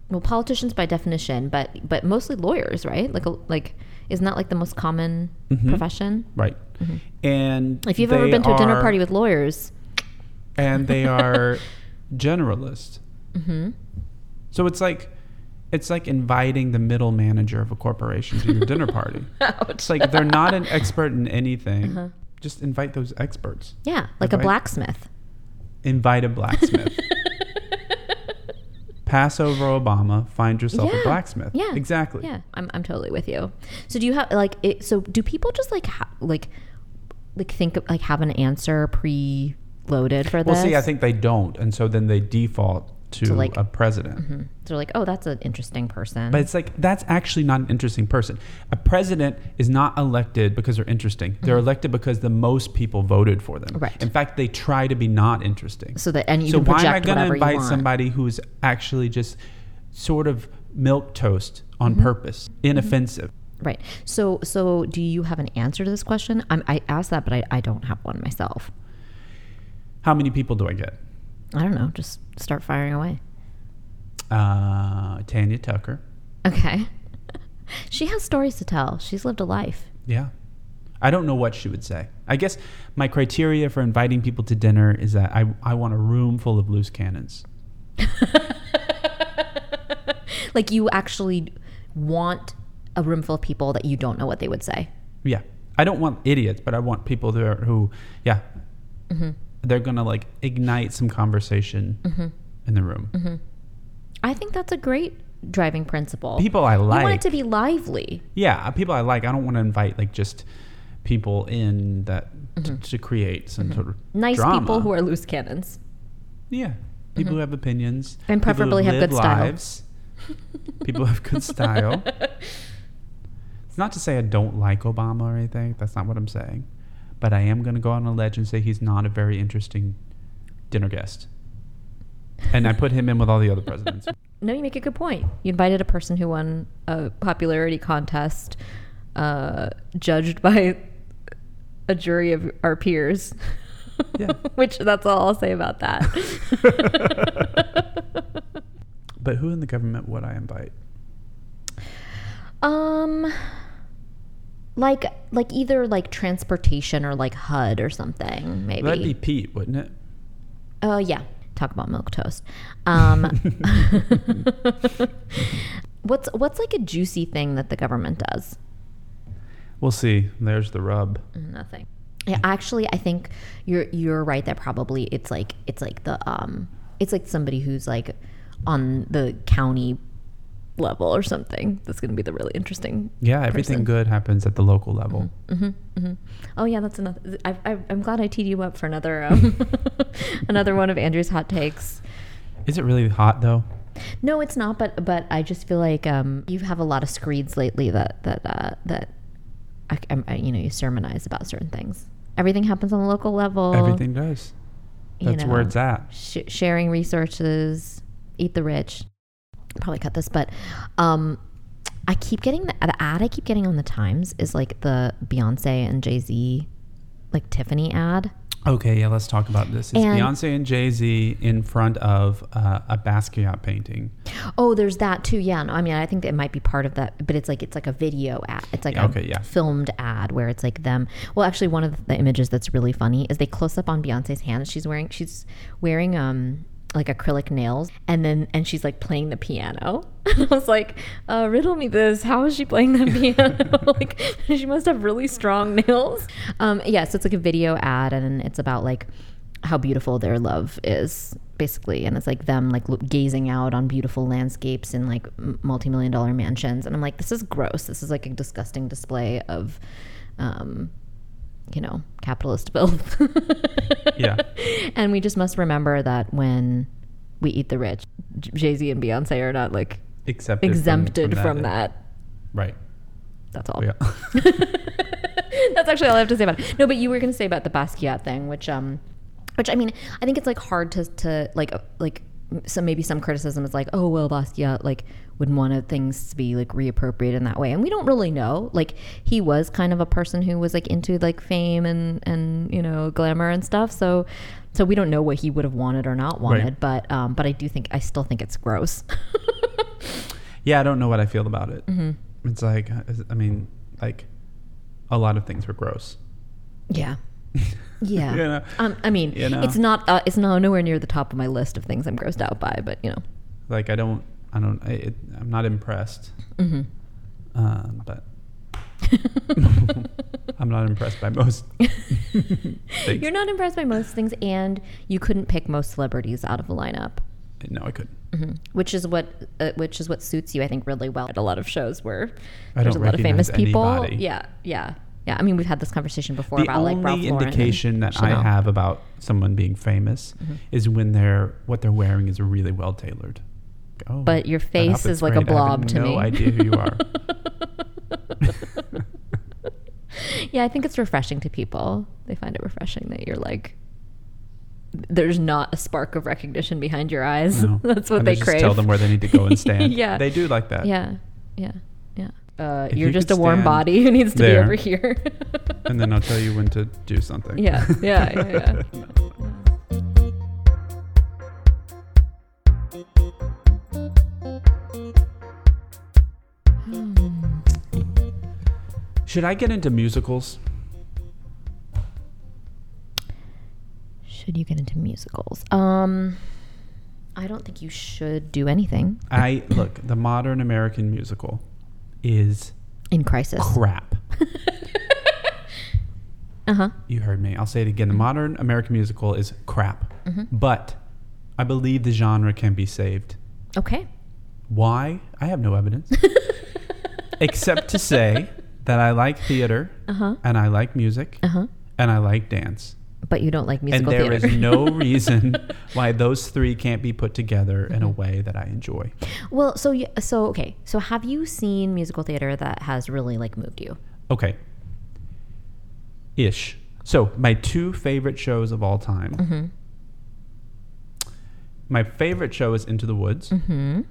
Well, politicians by definition, but but mostly lawyers, right? Like like isn't that like the most common Mhm. profession? Right. And Mm-hmm. If you've ever been to a dinner are- party with lawyers, and they are generalists. hmm So it's like it's like inviting the middle manager of a corporation to your dinner party. It's like they're not an expert in anything. Uh-huh. Just invite those experts. yeah, like a blacksmith. Invite a blacksmith. Pass over Obama. Find yourself Yeah. a blacksmith. Yeah. Exactly. Yeah, I'm I'm totally with you. So do you have like it, so do people just like ha- like like think of, like have an answer pre-loaded for this? Well, see, I think they don't, and so then they default to, like- a president. Mhm. So like, oh, that's an interesting person. But it's like that's actually not an interesting person. A president is not elected because they're interesting. They're elected because the most people voted for them. Mm-hmm. Right. In fact, they try to be not interesting. so that and you so why am I going to invite somebody who's actually just sort of milk toast on Mm-hmm. purpose, inoffensive? Right. So so do you have an answer to this question? I'm, I asked that, but I, I don't have one myself. How many people do I get? I don't know. Just start firing away. Uh, Tanya Tucker. Okay. she has stories to tell. She's lived a life. Yeah. I don't know what she would say. I guess my criteria for inviting people to dinner is that I, I want a room full of loose cannons. like you actually want a room full of people that you don't know what they would say. Yeah. I don't want idiots, but I want people there who, yeah, Mm-hmm. They're going to like ignite some conversation in the room. Mm-hmm. I think that's a great driving principle. People I like. you want it to be lively. Yeah, people I like. I don't want to invite like just people in that t- to create some sort of Mm-hmm. Nice drama. people who are loose cannons. yeah, people who have opinions And preferably have live good style. people have good style. It's not to say I don't like Obama or anything. That's not what I'm saying. But I am going to go on a ledge and say he's not a very interesting dinner guest. And I put him in with all the other presidents. No, you make a good point. You invited a person who won a popularity contest, uh, judged by a jury of our peers. Yeah. Which that's all I'll say about that. But who in the government would I invite? um, like like either like transportation or like HUD or something maybe. That'd be Pete, wouldn't it? Oh yeah, talk about milk toast. Um, what's what's like a juicy thing that the government does? We'll see. There's the rub. Nothing. Yeah, actually, I think you're you're right that probably it's like it's like the um it's like somebody who's like on the county level or something. That's going to be the really interesting. Yeah, everything person. good happens at the local level. hmm hmm Oh yeah, that's another. I, I, I'm glad I teed you up for another um, another one of Andrew's hot takes. Is it really hot though? No, it's not. But but I just feel like um, you have a lot of screeds lately that that uh, that I, I'm- you know you sermonize about certain things. Everything happens on the local level. Everything does. you That's where it's at. sh- sharing resources, eat the rich. Probably cut this, but um, I keep getting the, the ad I keep getting on the Times is like the Beyonce and Jay Z, like Tiffany ad. Okay, yeah, let's talk about this. It's And- Beyonce and Jay Z in front of uh, a Basquiat painting. Oh, there's that too. Yeah, no, I mean, I think it might be part of that, but it's like it's like a video ad. It's like Yeah, a okay, yeah. filmed ad where it's like them. Well, actually, one of the images that's really funny is they close up on Beyonce's hand. She's wearing she's wearing um like acrylic nails, and then and she's like playing the piano. I was like, uh, riddle me this. How is she playing the piano? like she must have really strong nails. Um, yeah, so it's like a video ad, and it's about like how beautiful their love is basically and it's like them like gazing out on beautiful landscapes in like multi-million dollar mansions and i'm like this is gross this is like a disgusting display of um you know capitalist filth Yeah. and we just must remember that when we eat the rich jay-z and beyonce are not like Accepted from- exempted from, from that, Right. that's all Yeah. That's actually all I have to say about it. No, but you were going to say about the Basquiat thing, which, um, which I mean, I think it's like hard to, to like, uh, like, some maybe some criticism is like, oh well, Basquiat like would want things to be like reappropriated in that way, and we don't really know. Like, he was kind of a person who was like into like fame and and you know glamour and stuff, so. So we don't know what he would have wanted or not wanted, Right. but um, but I do think I still think it's gross. Yeah, I don't know what I feel about it. Mm-hmm. It's like, I mean, like, a lot of things were gross. Yeah. Yeah. You know? um, I mean, You know? it's not uh, it's not nowhere near the top of my list of things I'm grossed out by, but you know. Like, I don't, I don't, I, it, I'm not impressed. hmm Um, but I'm not impressed by most things. You're not impressed by most things, and you couldn't pick most celebrities out of the lineup, No, I couldn't. hmm which is what uh, which is what suits you, I think, really well at a lot of shows where I there's a lot of famous people. anybody. Yeah, yeah, yeah. I mean, we've had this conversation before The about like Ralph only Lauren and indication that I have about someone being famous Mm-hmm. is when they're what they're wearing is really well tailored. Oh, But your face is like a great. I have blob to no me. idea who you are. yeah, I think it's refreshing to people. They find it refreshing that you're like. There's not a spark of recognition behind your eyes. No. That's what And they just crave. Tell them where they need to go and stand. Yeah. they do like that. Yeah, yeah, yeah. Uh, you're you just a warm body who needs to there, be over here. And then I'll tell you when to do something. Yeah, yeah, yeah, yeah. Should I get into musicals? Should you get into musicals? Um, I don't think you should do anything I look. The modern American musical is in crisis. crap. Uh huh. You heard me. I'll say it again. The modern American musical is crap. Mhm. But I believe the genre can be saved. Okay. Why? I have no evidence. Except to say that I like theater Uh huh. and I like music Uh huh. and I like dance. But you don't like musical. And musical there is theater. no reason why those three can't be put together in Mm-hmm. a way that I enjoy. well, so y- so okay. So have you seen musical theater that has really like moved you? Okay. Ish. So, my two favorite shows of all time. Mm-hmm. My favorite show is Into the Woods Mm-hmm.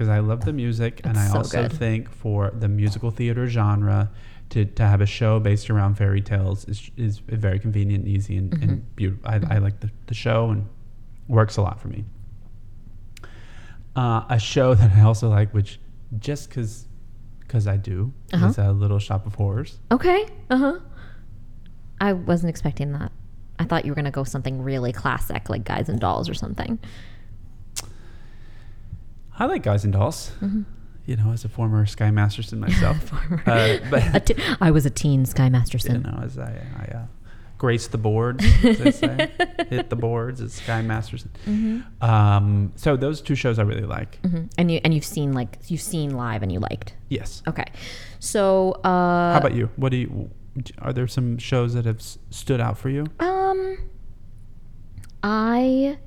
Because I love the music and I so also good. think for the musical theater genre to, to have a show based around fairy tales is, is very convenient and easy and, Mm-hmm. and beautiful. I, I like the, the show and works a lot for me. Uh, a show that I also like, which just because because I do, Uh-huh. is a Little Shop of Horrors. Okay. Uh huh. I wasn't expecting that. I thought you were gonna go something really classic, like Guys and Dolls or something. I like Guys and Dolls. Mm-hmm. You know, as a former Sky Masterson myself. Uh, but- I was a teen Sky Masterson. you know, as I, I uh, grace the boards, as they say, hit the boards as Sky Masterson. Mm-hmm. Um, so those two shows I really like. hmm And you and you've seen like you've seen live and you liked. Yes. Okay, so uh, How about you? What do you? Are there some shows that have s- stood out for you? Um, I,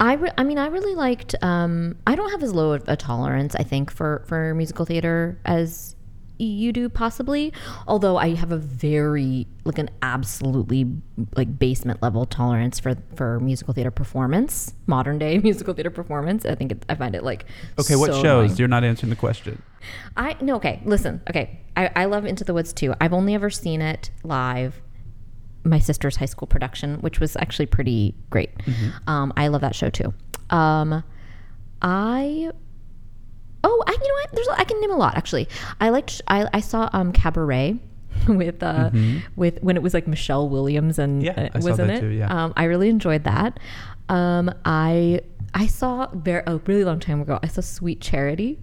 I, re- I mean, I really liked. Um, I don't have as low of a tolerance, I think, for for musical theater as you do, possibly. Although I have a very like an absolutely like basement level tolerance for for musical theater performance, modern day musical theater performance. I think it, I find it like Okay, what shows? annoying. You're not answering the question. I no okay. Listen, okay. I, I love Into the Woods too. I've only ever seen it live. My sister's high school production, which was actually pretty great. Um, I love that show too. Um, I oh, I you know what? There's I can name a lot actually. I liked I, I saw um Cabaret with uh with when it was like Michelle Williams and Yeah, uh, I saw was in that it. too, yeah. Um, I really enjoyed that. Um, I I saw very a really long time ago. I saw Sweet Charity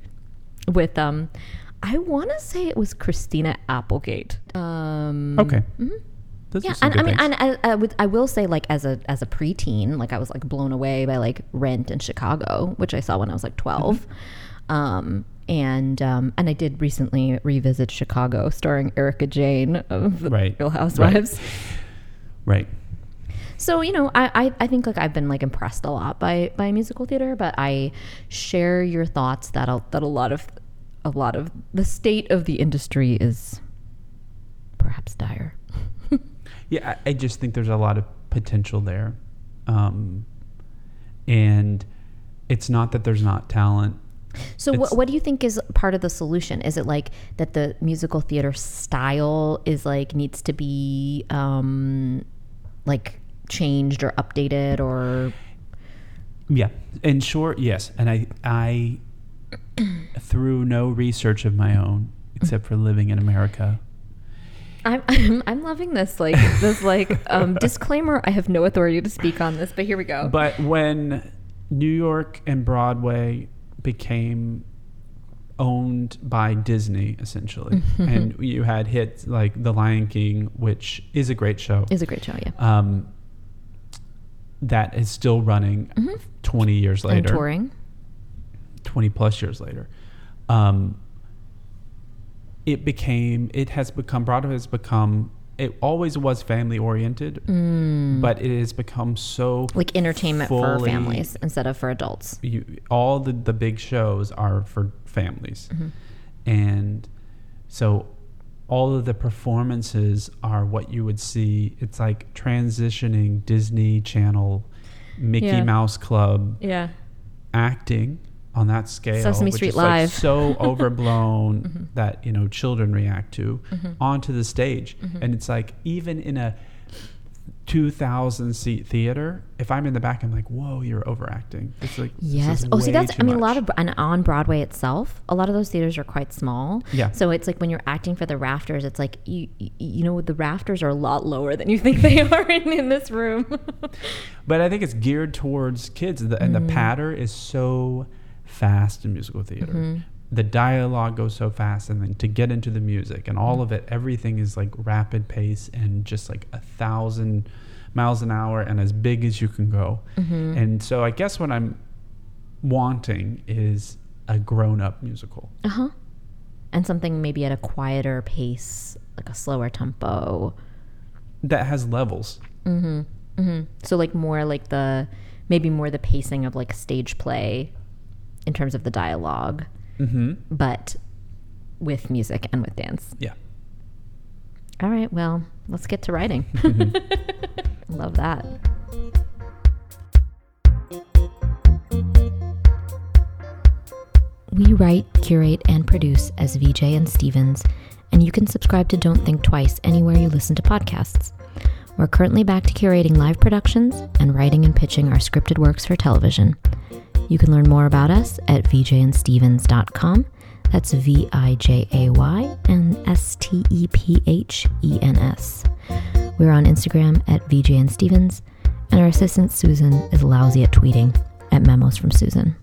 with um, I want to say it was Christina Applegate. Um, Okay. mhm. Those yeah, and I mean, things. and I, I, would, I will say, like as a as a preteen, like I was like blown away by like Rent in Chicago, which I saw when I was like 12 Mm-hmm. Um, and um, and I did recently revisit Chicago, starring Erika Jayne of the Right, Real right. Housewives. right. So you know, I, I I think like I've been like impressed a lot by by musical theater, but I share your thoughts that a, that a lot of a lot of the state of the industry is perhaps dire. Yeah, I, I just think there's a lot of potential there, um, and it's not that there's not talent. So what, what do you think is part of the solution? Is it like that the musical theater style is like needs to be um like changed or updated or Yeah, in short, yes. And I, I, through no research of my own, except for living in America, I'm, I'm I'm loving this like this like um disclaimer I have no authority to speak on this but here we go. But when New York and Broadway became owned by Disney, essentially, and you had hits like The Lion King, which is a great show, is a great show, yeah. um, that is still running 20 years Mm-hmm. And later, touring. 20 plus years later. Um, it became, it has become, Broadway has become, it always was family oriented, but it has become so Mm. Like entertainment for families instead of for adults. you, all the, the big shows are for families. Mm-hmm. And so all of the performances are what you would see. It's like transitioning Disney Channel, Mickey Yeah. Mouse Club Yeah. acting on that scale. Sesame which Street is like Live. so overblown Mm-hmm. that, you know, children react to onto the stage. Mm-hmm. And it's like, even in a 2,000 seat theater, if I'm in the back, I'm like, whoa, you're overacting. It's like, Yes. Oh, see, that's. I mean, a lot of and on Broadway itself, a lot of those theaters are quite small. Yeah. So it's like when you're acting for the rafters, it's like you you, know the rafters are a lot lower than you think they are in, in this room. But I think it's geared towards kids, the, and Mm-hmm. the patter is so fast in musical theater. Mm-hmm. The dialogue goes so fast, and then to get into the music and all of it, everything is like rapid pace and just like a thousand miles an hour and as big as you can go. Mm-hmm. And so I guess what I'm wanting is a grown-up musical. uh huh. And something maybe at a quieter pace, like a slower tempo. that has levels. Mm-hmm. Mm-hmm. So like more like the maybe more the pacing of like stage play in terms of the dialogue, hmm but with music and with dance. Yeah. All right, well, let's get to writing. Love that. We write, curate, and produce as Vijay and Stephens, and you can subscribe to Don't Think Twice anywhere you listen to podcasts. We're currently back to curating live productions and writing and pitching our scripted works for television. You can learn more about us at vijayandstephens.com. That's V I J A Y and S T E P H E N S. We're on Instagram at Vijay and Stephens, and our assistant Susan is lousy at tweeting at Memos from Susan.